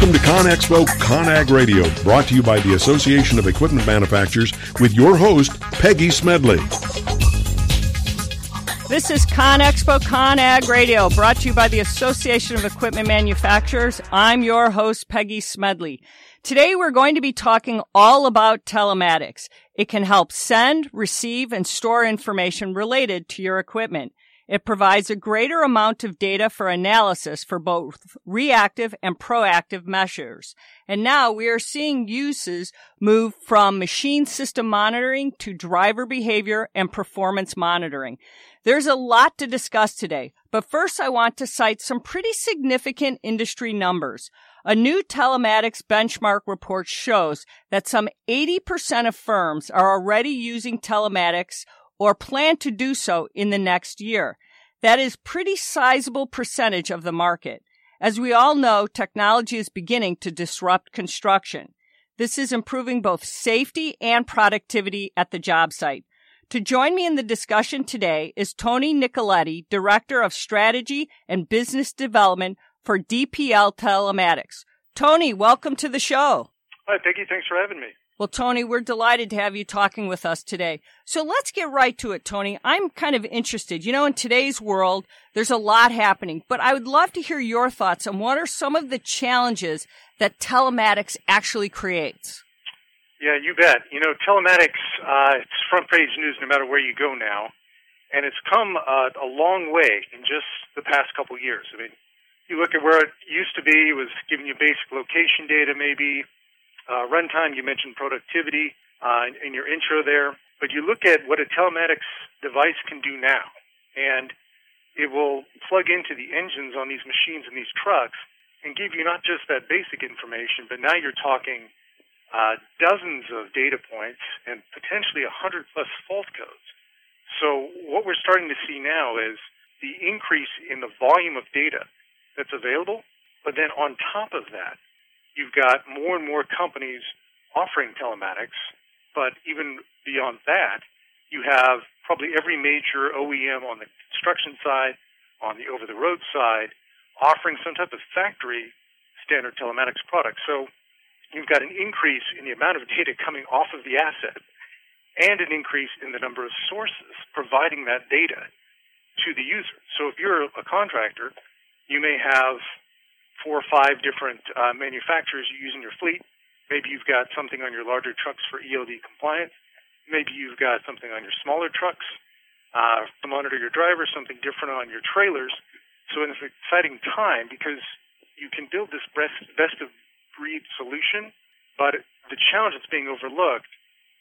Welcome to ConExpo ConAg Radio, brought to you by the Association of Equipment Manufacturers with your host, Peggy Smedley. This is ConExpo ConAg Radio, brought to you by the Association of Equipment Manufacturers. I'm your host, Peggy Smedley. Today we're going to be talking all about telematics. It can help send, receive, and store information related to your equipment. It provides a greater amount of data for analysis for both reactive and proactive measures. And now we are seeing uses move from machine system monitoring to driver behavior and performance monitoring. There's a lot to discuss today, but first I want to cite some pretty significant industry numbers. A new telematics benchmark report shows that some 80% of firms are already using telematics or plan to do so in the next year. That is pretty sizable percentage of the market. As we all know, technology is beginning to disrupt construction. This is improving both safety and productivity at the job site. To join me in the discussion today is Tony Nicoletti, Director of Strategy and Business Development for DPL Telematics. Tony, welcome to the show. Hi, Peggy. Thanks for having me. Well, Tony, we're delighted to have you talking with us today. So let's get right to it, Tony. I'm kind of interested. You know, in today's world, there's a lot happening, but I would love to hear your thoughts on what are some of the challenges that telematics actually creates. Yeah, you bet. You know, telematics, uh, it's front page news no matter where you go now. And it's come uh, a long way in just the past couple years. I mean, you look at where it used to be, it was giving you basic location data maybe, uh, runtime, you mentioned productivity uh, in, in your intro there, but you look at what a telematics device can do now, and it will plug into the engines on these machines and these trucks and give you not just that basic information, but now you're talking uh, dozens of data points and potentially a hundred plus fault codes. So what we're starting to see now is the increase in the volume of data that's available, but then on top of that, you've got more and more companies offering telematics, but even beyond that, you have probably every major OEM on the construction side, on the over the road side, offering some type of factory standard telematics product. So you've got an increase in the amount of data coming off of the asset and an increase in the number of sources providing that data to the user. So if you're a contractor, you may have four or five different uh, manufacturers you use in your fleet. Maybe you've got something on your larger trucks for ELD compliance. Maybe you've got something on your smaller trucks uh, to monitor your drivers, something different on your trailers. So it's an exciting time because you can build this best, best of breed solution, but the challenge that's being overlooked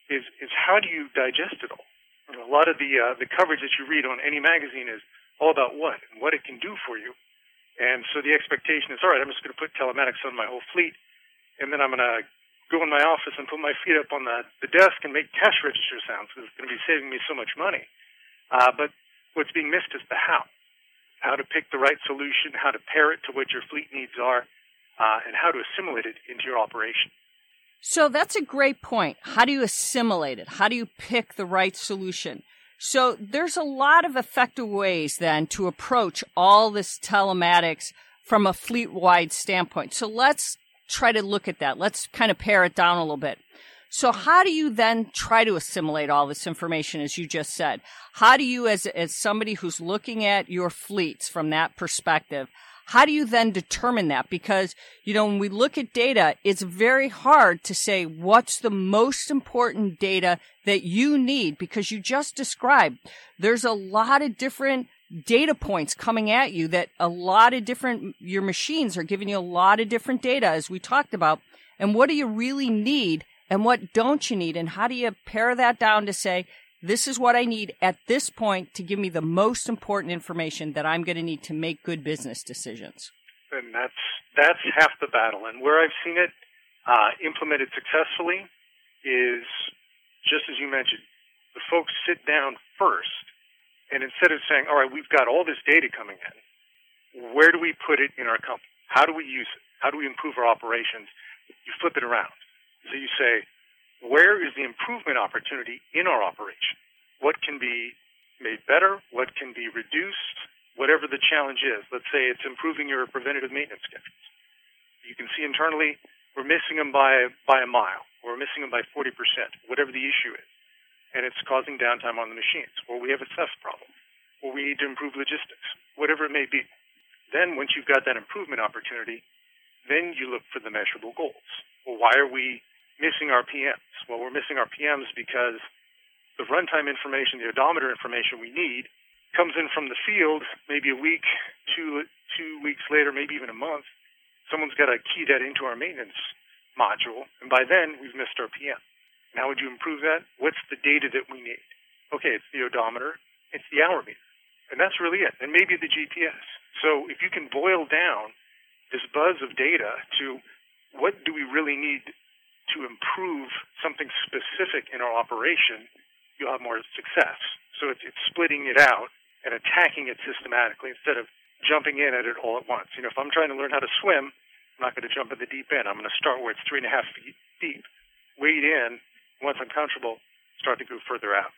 is, is how do you digest it all? A lot of the, uh, the coverage that you read on any magazine is all about what and what it can do for you. And so the expectation is, all right, I'm just going to put telematics on my whole fleet, and then I'm going to go in my office and put my feet up on the, the desk and make cash register sounds because it's going to be saving me so much money. Uh, but what's being missed is the how. How to pick the right solution, how to pair it to what your fleet needs are, uh, and how to assimilate it into your operation. So that's a great point. How do you assimilate it? How do you pick the right solution? So there's a lot of effective ways then to approach all this telematics from a fleet wide standpoint. So let's try to look at that. Let's kind of pare it down a little bit. So how do you then try to assimilate all this information, as you just said? How do you, as, as somebody who's looking at your fleets from that perspective, how do you then determine that? Because, you know, when we look at data, it's very hard to say what's the most important data that you need because you just described there's a lot of different data points coming at you that a lot of different, your machines are giving you a lot of different data as we talked about. And what do you really need and what don't you need? And how do you pare that down to say, this is what I need at this point to give me the most important information that I'm going to need to make good business decisions. And that's that's half the battle. And where I've seen it uh, implemented successfully is just as you mentioned, the folks sit down first, and instead of saying, "All right, we've got all this data coming in, where do we put it in our company? How do we use it? How do we improve our operations?" You flip it around. So you say, where is the improvement opportunity in our operation? What can be made better? What can be reduced? Whatever the challenge is. Let's say it's improving your preventative maintenance schedules. You can see internally we're missing them by by a mile, we're missing them by 40%, whatever the issue is, and it's causing downtime on the machines, or we have a theft problem, or we need to improve logistics, whatever it may be. Then once you've got that improvement opportunity, then you look for the measurable goals. Well, why are we missing our PMs? Well, we're missing our PMs because the runtime information, the odometer information we need comes in from the field maybe a week, two two weeks later, maybe even a month. Someone's got to key that into our maintenance module, and by then we've missed our PM. How would you improve that? What's the data that we need? Okay, it's the odometer, it's the hour meter, and that's really it, and maybe the GPS. So if you can boil down this buzz of data to what do we really need to improve something specific in our operation, you'll have more success. So it's, it's splitting it out and attacking it systematically instead of jumping in at it all at once. You know, if I'm trying to learn how to swim, I'm not going to jump in the deep end. I'm going to start where it's three and a half feet deep, wade in. Once I'm comfortable, start to go further out.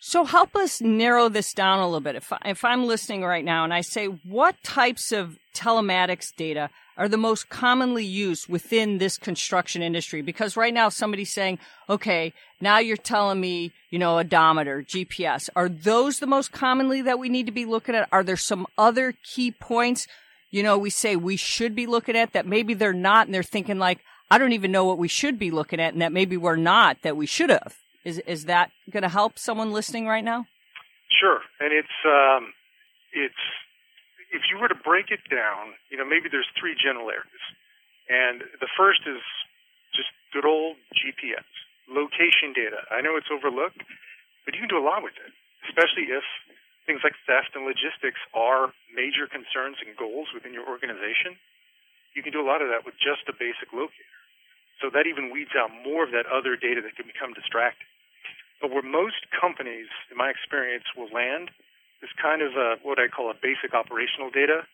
So help us narrow this down a little bit. If, I, if I'm listening right now and I say, what types of telematics data are the most commonly used within this construction industry? Because right now somebody's saying, okay, now you're telling me, you know, odometer, GPS. Are those the most commonly that we need to be looking at? Are there some other key points, you know, we say we should be looking at that maybe they're not and they're thinking like, I don't even know what we should be looking at and that maybe we're not that we should have. Is, is that going to help someone listening right now? Sure. And it's, um, it's, if you were to break it down, you know, maybe there's three general areas. And the first is just good old GPS, location data. I know it's overlooked, but you can do a lot with it, especially if things like theft and logistics are major concerns and goals within your organization. You can do a lot of that with just a basic locator. So that even weeds out more of that other data that can become distracting. But where most companies, in my experience, will land is kind of a, what I call a basic operational data.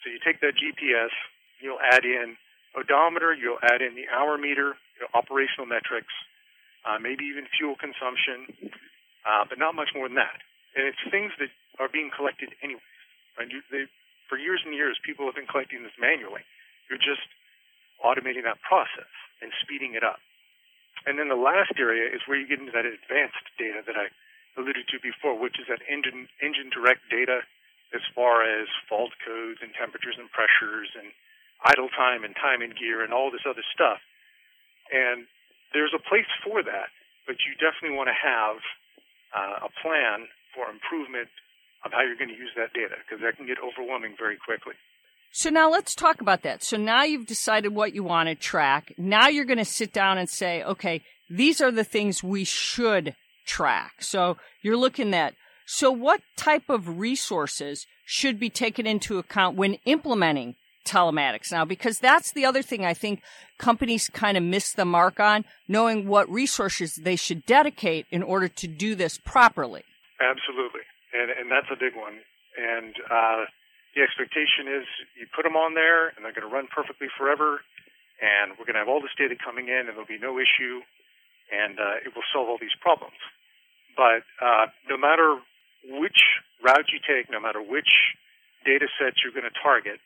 So you take that GPS, you'll add in odometer, you'll add in the hour meter, operational metrics, uh, maybe even fuel consumption, uh, but not much more than that. And it's things that are being collected anyways. Right? For years and years, people have been collecting this manually. You're just automating that process and speeding it up. And then the last area is where you get into that advanced data that I alluded to before, which is that engine engine direct data as far as fault codes and temperatures and pressures and idle time and time in gear and all this other stuff. And there's a place for that, but you definitely want to have uh, a plan for improvement of how you're going to use that data because that can get overwhelming very quickly. So now let's talk about that. So now you've decided what you want to track. Now you're going to sit down and say, okay, these are the things we should track. So you're looking at, so what type of resources should be taken into account when implementing telematics now? Because that's the other thing I think companies kind of miss the mark on, knowing what resources they should dedicate in order to do this properly. Absolutely. And, and that's a big one. And, uh, the expectation is you put them on there and they're going to run perfectly forever and we're going to have all this data coming in and there'll be no issue and uh, it will solve all these problems. But uh, no matter which route you take, no matter which data sets you're going to target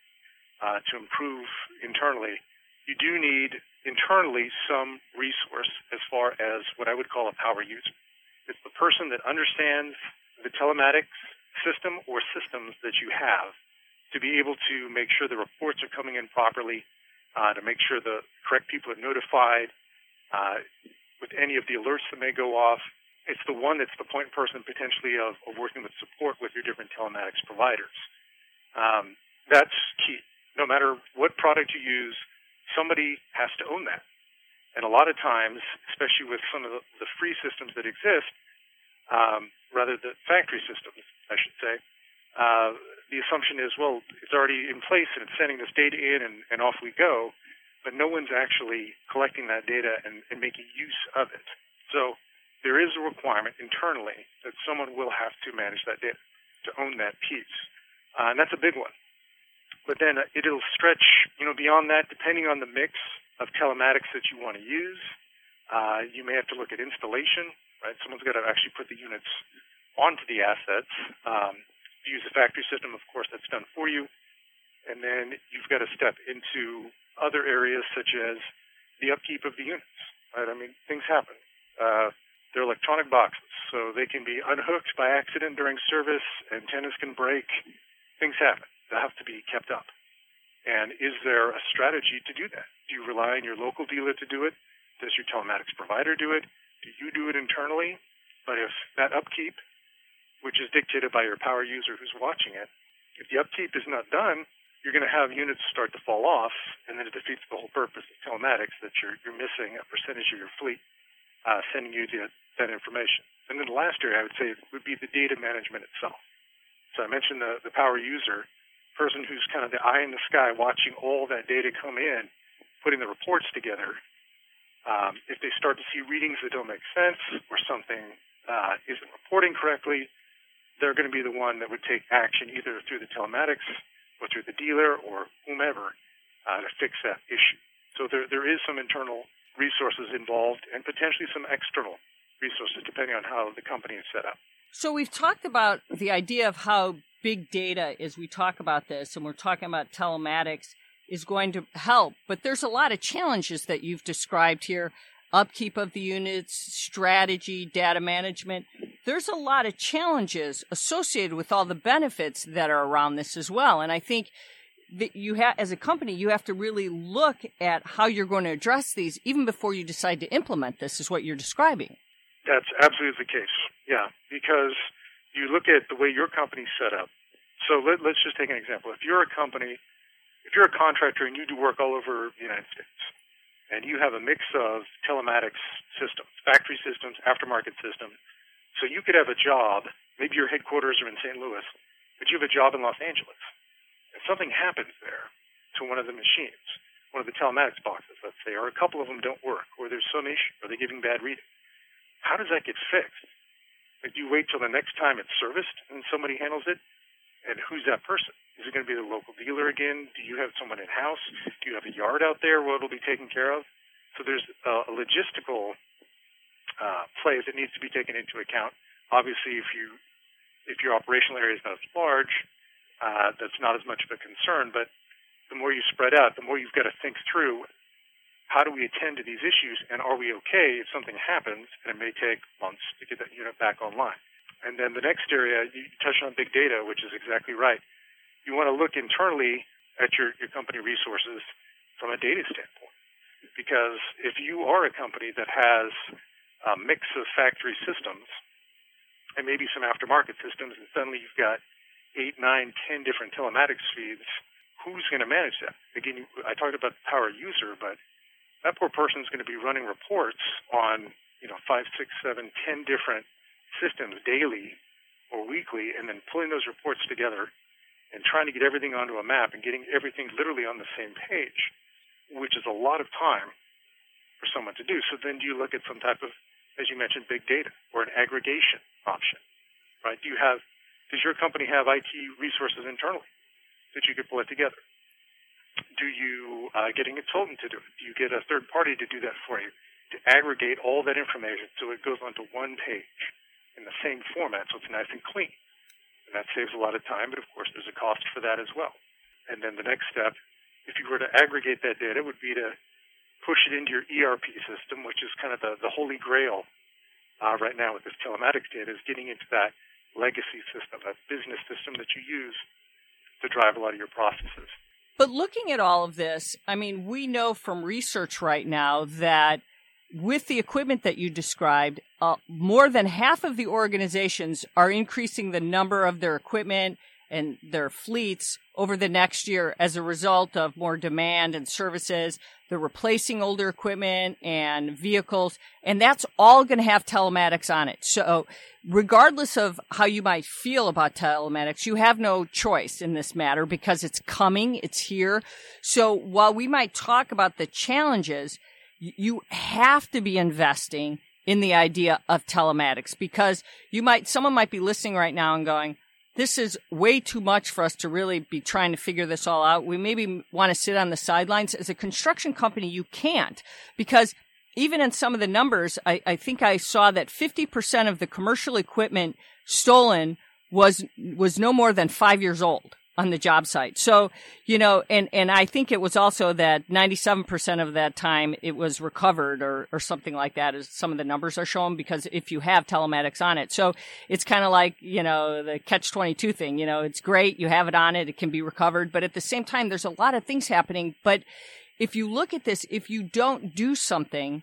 uh, to improve internally, you do need internally some resource as far as what I would call a power user. It's the person that understands the telematics system or systems that you have to be able to make sure the reports are coming in properly, uh, to make sure the correct people are notified uh, with any of the alerts that may go off, it's the one that's the point person potentially of, of working with support with your different telematics providers. Um, that's key. No matter what product you use, somebody has to own that. And a lot of times, especially with some of the, free systems that exist, um, rather the factory systems, I should say, uh, the assumption is, well, it's already in place and it's sending this data in and, and off we go, but no one's actually collecting that data and, and making use of it. So there is a requirement internally that someone will have to manage that data, to own that piece. Uh, and that's a big one. But then uh, it'll stretch, you know, beyond that, depending on the mix of telematics that you want to use. Uh, you may have to look at installation, right? Someone's got to actually put the units onto the assets. Um, use a factory system, of course, that's done for you. And then you've got to step into other areas such as the upkeep of the units. Right? I mean, things happen. Uh, they're electronic boxes, so they can be unhooked by accident during service. Antennas can break. Things happen. They have to be kept up. And is there a strategy to do that? Do you rely on your local dealer to do it? Does your telematics provider do it? Do you do it internally? But if that upkeep, which is dictated by your power user who's watching it, if the upkeep is not done, you're going to have units start to fall off, and then it defeats the whole purpose of telematics that you're, you're missing a percentage of your fleet uh, sending you the, that information. And then the last area I would say would be the data management itself. So I mentioned the, the power user, person who's kind of the eye in the sky watching all that data come in, putting the reports together. Um, if they start to see readings that don't make sense or something uh, isn't reporting correctly, they're going to be the one that would take action either through the telematics or through the dealer or whomever uh, to fix that issue. So there, there is some internal resources involved and potentially some external resources depending on how the company is set up. So we've talked about the idea of how big data, as we talk about this, and we're talking about telematics, is going to help. But there's a lot of challenges that you've described here upkeep of the units, strategy, data management. There's a lot of challenges associated with all the benefits that are around this as well. And I think that you have, as a company, you have to really look at how you're going to address these even before you decide to implement this, is what you're describing. That's absolutely the case. Yeah, because you look at the way your company's set up. So let, let's just take an example. If you're a company, if you're a contractor and you do work all over the United States, and you have a mix of telematics systems, factory systems, aftermarket systems, so you could have a job, maybe your headquarters are in St. Louis, but you have a job in Los Angeles if something happens there to one of the machines, one of the telematics boxes, let's say, or a couple of them don't work, or there's some issue, or they're giving bad reading, how does that get fixed? Like, do you wait till the next time it's serviced and somebody handles it? And who's that person? Is it going to be the local dealer again? Do you have someone in house? Do you have a yard out there where it'll be taken care of? So there's a logistical uh, play that needs to be taken into account. Obviously, if you if your operational area is not as large, uh, that's not as much of a concern. But the more you spread out, the more you've got to think through how do we attend to these issues, and are we okay if something happens, and it may take months to get that unit back online. And then the next area, you touched on big data, which is exactly right. You want to look internally at your, your company resources from a data standpoint. Because if you are a company that has a mix of factory systems and maybe some aftermarket systems, and suddenly you've got eight, nine, ten different telematics feeds, who's going to manage that? Again, I talked about the power user, but that poor person is going to be running reports on, you know, five, six, seven, ten different systems daily or weekly, and then pulling those reports together and trying to get everything onto a map and getting everything literally on the same page, which is a lot of time for someone to do. So then do you look at some type of, as you mentioned, big data or an aggregation option, right? Do you have does your company have IT resources internally that you could pull it together? Do you uh, get a consultant to do it? Do you get a third party to do that for you to aggregate all that information so it goes onto one page in the same format so it's nice and clean? And that saves a lot of time, but of course there's a cost for that as well. And then the next step, if you were to aggregate that data, would be to push it into your ERP system, which is kind of the, the holy grail uh, right now with this telematics data, is getting into that legacy system, a business system that you use to drive a lot of your processes. But looking at all of this, I mean, we know from research right now that with the equipment that you described, uh, more than half of the organizations are increasing the number of their equipment and their fleets over the next year as a result of more demand and services. They're replacing older equipment and vehicles, and that's all going to have telematics on it. So regardless of how you might feel about telematics, you have no choice in this matter because it's coming. It's here. So while we might talk about the challenges, you have to be investing in the idea of telematics because you might, someone might be listening right now and going, this is way too much for us to really be trying to figure this all out. We maybe want to sit on the sidelines. As a construction company, you can't because even in some of the numbers, I, I think I saw that 50% of the commercial equipment stolen was, was no more than five years old. On the job site. So, you know, and, and I think it was also that 97% of that time it was recovered or, or something like that as some of the numbers are shown because if you have telematics on it. So it's kind of like, you know, the catch 22 thing, you know, it's great. You have it on it. It can be recovered. But at the same time, there's a lot of things happening. But if you look at this, if you don't do something,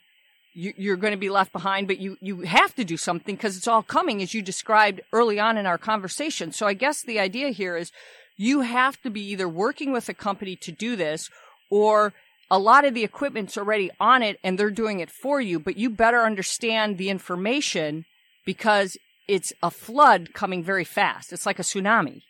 you, are going to be left behind, but you, you have to do something because it's all coming as you described early on in our conversation. So I guess the idea here is you have to be either working with a company to do this or a lot of the equipment's already on it and they're doing it for you, but you better understand the information because it's a flood coming very fast. It's like a tsunami.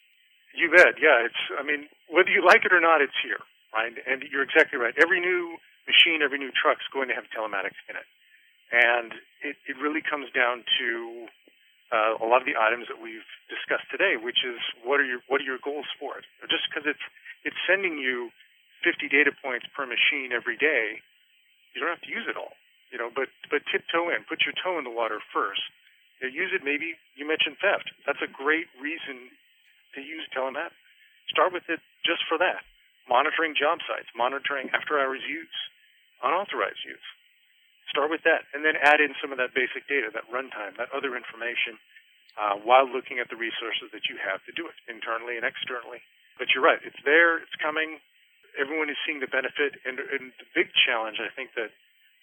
You bet. Yeah. It's, I mean, whether you like it or not, it's here, right? And you're exactly right. Every new machine, every new truck's going to have telematics in it. And it, it really comes down to uh, a lot of the items that we've discussed today, which is what are your what are your goals for it? Just because it's it's sending you 50 data points per machine every day, you don't have to use it all, you know. But but tiptoe in, put your toe in the water first. You know, use it. Maybe you mentioned theft. That's a great reason to use telematics. Start with it just for that. Monitoring job sites, monitoring after hours use, unauthorized use start with that, and then add in some of that basic data, that runtime, that other information, uh, while looking at the resources that you have to do it internally and externally. But you're right; it's there, it's coming. Everyone is seeing the benefit, and, and the big challenge I think that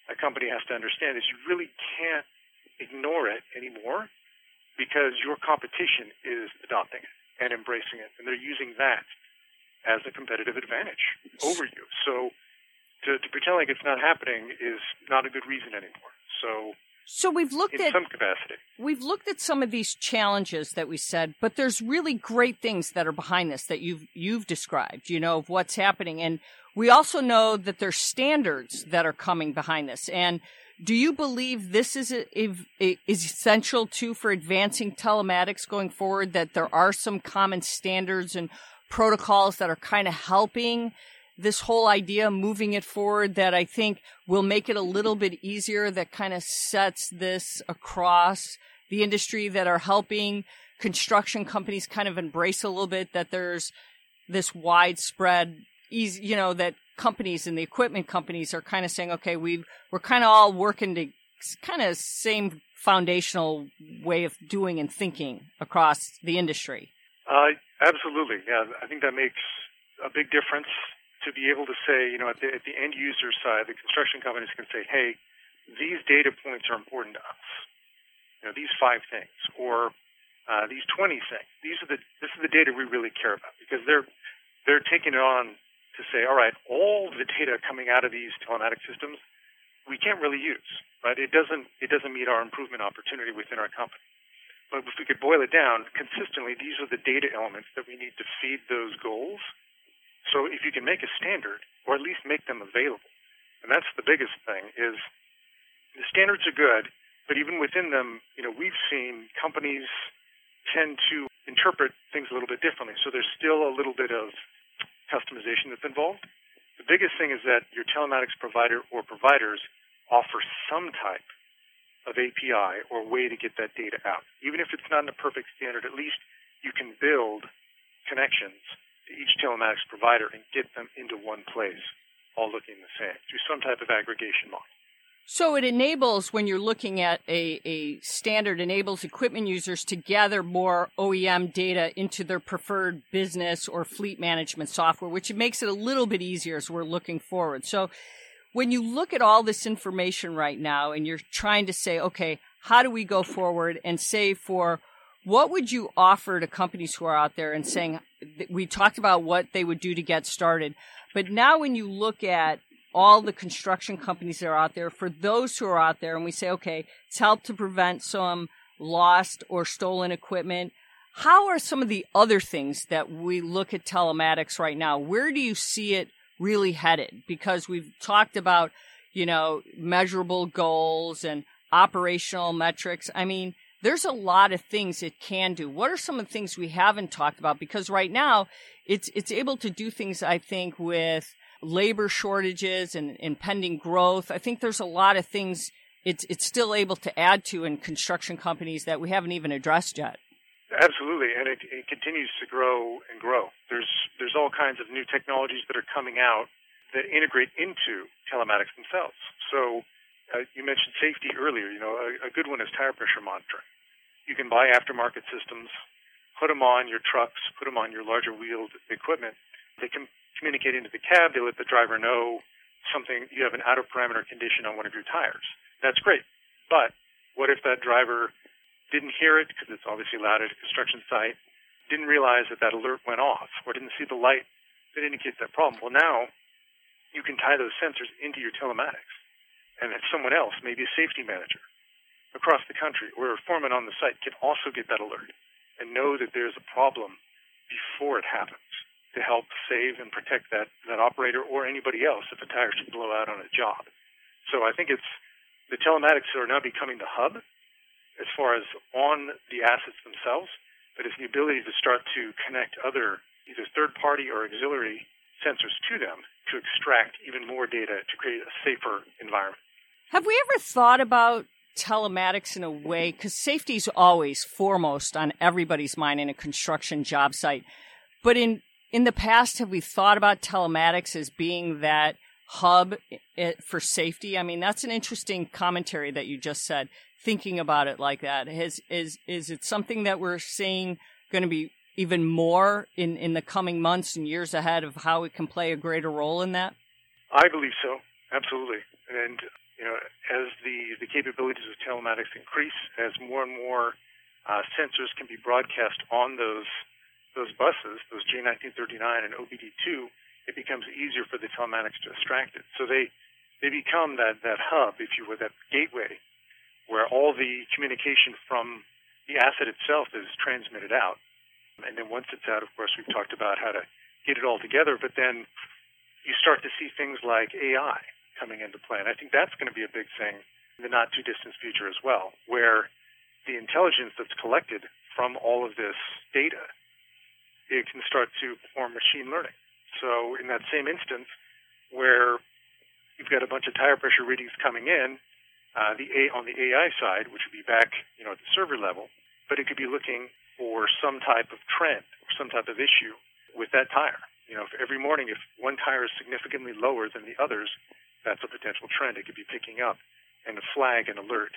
a company has to understand is you really can't ignore it anymore because your competition is adopting it and embracing it, and they're using that as a competitive advantage over you. So to, to pretend like it's not happening is not a good reason anymore. So so we've looked in at some capacity. We've looked at some of these challenges that we said, but there's really great things that are behind this that you've you've described, you know, of what's happening. And we also know that there's standards that are coming behind this. And do you believe this is a, a, a, is essential too for advancing telematics going forward? That there are some common standards and protocols that are kind of helping this whole idea moving it forward that I think will make it a little bit easier that kind of sets this across the industry that are helping construction companies kind of embrace a little bit that there's this widespread easy, you know, that companies and the equipment companies are kind of saying, okay, we we're kind of all working to kind of same foundational way of doing and thinking across the industry. Uh, absolutely. Yeah. I think that makes a big difference to be able to say, you know, at the, at the end user side, the construction companies can say, hey, these data points are important to us. You know, these five things or uh, these 20 things. These are the this is the data we really care about because they're they're taking it on to say, all right, all the data coming out of these telematic systems we can't really use, right? It doesn't it doesn't meet our improvement opportunity within our company. But if we could boil it down consistently, these are the data elements that we need to feed those goals so if you can make a standard, or at least make them available, and that's the biggest thing, is the standards are good, but even within them, you know, we've seen companies tend to interpret things a little bit differently. So there's still a little bit of customization that's involved. The biggest thing is that your telematics provider or providers offer some type of API or way to get that data out. Even if it's not in a perfect standard, at least you can build connections each telematics provider and get them into one place, all looking the same, through some type of aggregation model. So it enables, when you're looking at a, a standard, enables equipment users to gather more OEM data into their preferred business or fleet management software, which makes it a little bit easier as we're looking forward. So when you look at all this information right now and you're trying to say, okay, how do we go forward and say for what would you offer to companies who are out there and saying, we talked about what they would do to get started, but now when you look at all the construction companies that are out there, for those who are out there and we say, okay, it's helped to prevent some lost or stolen equipment. How are some of the other things that we look at telematics right now? Where do you see it really headed? Because we've talked about, you know, measurable goals and operational metrics. I mean, there's a lot of things it can do. What are some of the things we haven't talked about? Because right now it's, it's able to do things, I think, with labor shortages and impending growth. I think there's a lot of things it's, it's still able to add to in construction companies that we haven't even addressed yet. Absolutely, and it, it continues to grow and grow. There's all kinds of new technologies that are coming out that integrate into telematics themselves. So uh, you mentioned safety earlier. You know, a, a good one is tire pressure monitoring. You can buy aftermarket systems, put them on your trucks, put them on your larger wheeled equipment. They can communicate into the cab. They let the driver know something you have an out of parameter condition on one of your tires. That's great. But what if that driver didn't hear it because it's obviously loud at a construction site, didn't realize that that alert went off, or didn't see the light that indicates that problem? Well, now you can tie those sensors into your telematics, and that someone else, maybe a safety manager across the country or a foreman on the site, can also get that alert and know that there's a problem before it happens to help save and protect that, that operator or anybody else if a tire should blow out on a job. So I think it's the telematics are now becoming the hub as far as on the assets themselves, but it's the ability to start to connect other either third party or auxiliary sensors to them to extract even more data to create a safer environment. Have we ever thought about telematics in a way? Because safety is always foremost on everybody's mind in a construction job site. But in in the past have we thought about telematics as being that hub for safety? I mean that's an interesting commentary that you just said thinking about it like that. Is is is it something that we're seeing going to be even more in in the coming months and years ahead of how it can play a greater role in that? I believe so. Absolutely. And you know as the the capabilities of telematics increase as more and more uh, sensors can be broadcast on those those buses, those J1939 and OBD2, it becomes easier for the telematics to extract it. So they they become that that hub, if you will, that gateway, where all the communication from the asset itself is transmitted out. And then once it's out, of course, we've talked about how to get it all together. But then you start to see things like AI coming into play, and I think that's going to be a big thing in the not too distant future as well, where the intelligence that's collected from all of this data it can start to perform machine learning. So in that same instance, where you've got a bunch of tire pressure readings coming in, uh, the A on the AI side, which would be back, you know, at the server level, but it could be looking for some type of trend or some type of issue with that tire. You know, if every morning, if one tire is significantly lower than the others, that's a potential trend. It could be picking up and a flag and alert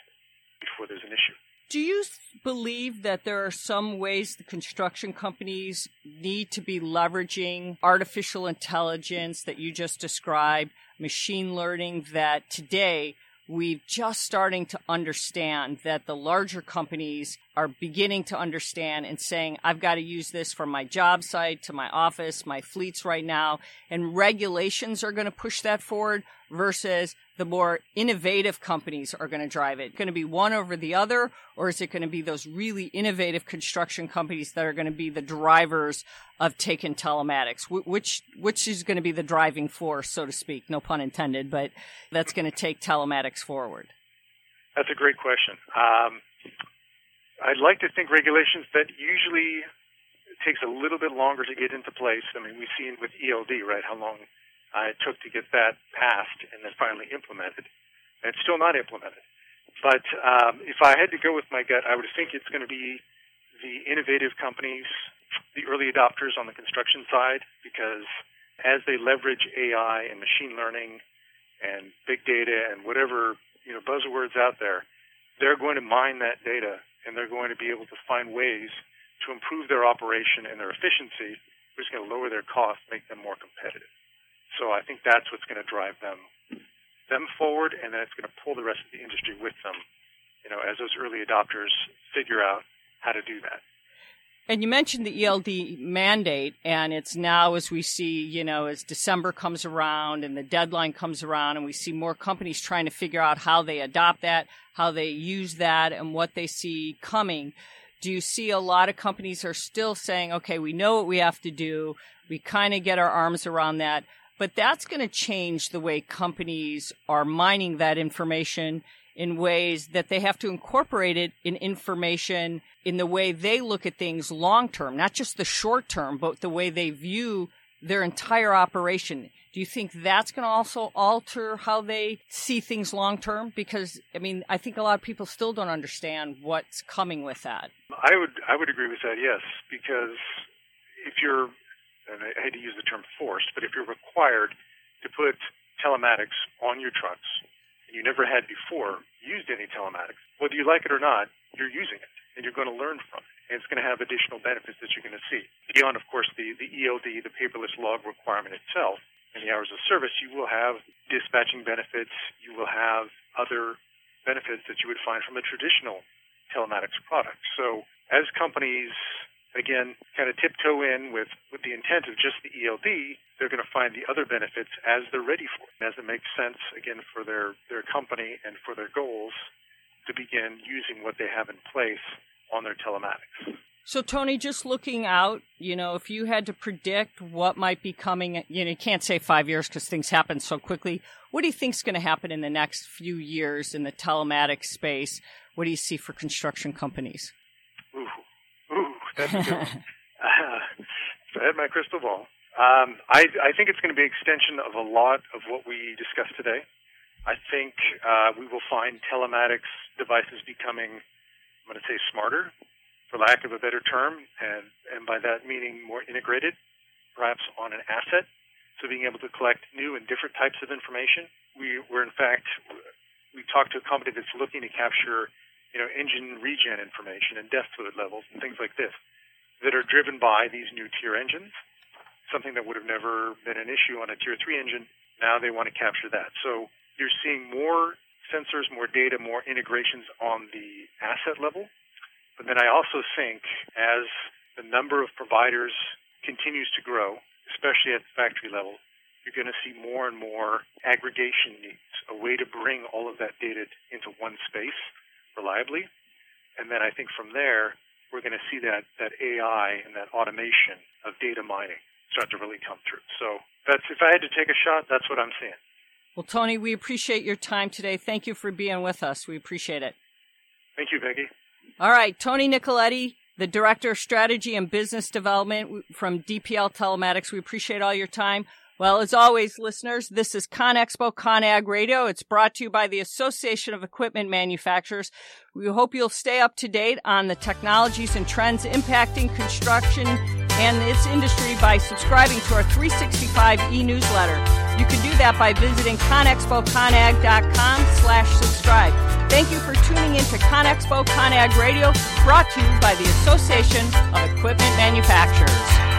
before there's an issue. Do you believe that there are some ways the construction companies need to be leveraging artificial intelligence that you just described, machine learning that today we've just starting to understand that the larger companies are beginning to understand and saying, I've got to use this for my job site, to my office, my fleets right now. And regulations are going to push that forward versus the more innovative companies are going to drive it. Going to be one over the other, or is it going to be those really innovative construction companies that are going to be the drivers of taking telematics? Which which is going to be the driving force, so to speak? No pun intended, but that's going to take telematics forward. That's a great question. Um, I'd like to think regulations that usually takes a little bit longer to get into place. I mean, we've seen with ELD, right, how long uh, it took to get that passed and then finally implemented. It's still not implemented. But um, if I had to go with my gut, I would think it's going to be the innovative companies, the early adopters on the construction side, because as they leverage AI and machine learning and big data and whatever you know buzzwords out there, they're going to mine that data and they're going to be able to find ways to improve their operation and their efficiency, which is going to lower their costs, make them more competitive. So I think that's what's going to drive them them forward, and then it's going to pull the rest of the industry with them. You know, as those early adopters figure out how to do that. And you mentioned the ELD mandate, and it's now as we see, you know, as December comes around and the deadline comes around, and we see more companies trying to figure out how they adopt that, how they use that, and what they see coming. Do you see a lot of companies are still saying, okay, we know what we have to do. We kind of get our arms around that. But that's going to change the way companies are mining that information in ways that they have to incorporate it in information in the way they look at things long term, not just the short term, but the way they view their entire operation. Do you think that's going to also alter how they see things long term? Because I mean, I think a lot of people still don't understand what's coming with that. I would I would agree with that. Yes, because if you're and I hate to use the term forced, but if you're required to put telematics on your trucks and you never had before used any telematics, whether you like it or not, you're using it and you're going to learn from it. And it's going to have additional benefits that you're going to see. Beyond, of course, the, the ELD, the paperless log requirement itself, and the hours of service, you will have dispatching benefits. You will have other benefits that you would find from a traditional telematics product. So as companies again, kind of tiptoe in with, with the intent of just the ELD, they're going to find the other benefits as they're ready for it, as it makes sense, again, for their, their company and for their goals to begin using what they have in place on their telematics. So, Tony, just looking out, you know, if you had to predict what might be coming, you know, you can't say five years because things happen so quickly. What do you think is going to happen in the next few years in the telematics space? What do you see for construction companies? Ooh, ooh, that's good uh, so I had my crystal ball. Um, I, I think it's going to be an extension of a lot of what we discussed today. I think uh, we will find telematics devices becoming, I'm going to say, smarter, for lack of a better term, and, and by that meaning more integrated, perhaps on an asset. So being able to collect new and different types of information. We, we're in fact, we talked to a company that's looking to capture, you know, engine regen information and DEF fluid levels and things like this that are driven by these new tier engines. Something that would have never been an issue on a tier three engine. Now they want to capture that. So you're seeing more sensors, more data, more integrations on the asset level. But then I also think as the number of providers continues to grow, especially at the factory level, you're going to see more and more aggregation needs, a way to bring all of that data into one space reliably. And then I think from there, we're going to see that, that AI and that automation of data mining start to really come through. So that's, if I had to take a shot, that's what I'm seeing. Well, Tony, we appreciate your time today. Thank you for being with us. We appreciate it. Thank you, Peggy. All right, Tony Nicoletti, the Director of Strategy and Business Development from DPL Telematics. We appreciate all your time. Well, as always, listeners, this is ConExpo ConAg Radio. It's brought to you by the Association of Equipment Manufacturers. We hope you'll stay up to date on the technologies and trends impacting construction and its industry by subscribing to our 365 e-newsletter. You can do that by visiting conexpoconag.com slash subscribe. Thank you for tuning in to ConExpo ConAg Radio, brought to you by the Association of Equipment Manufacturers.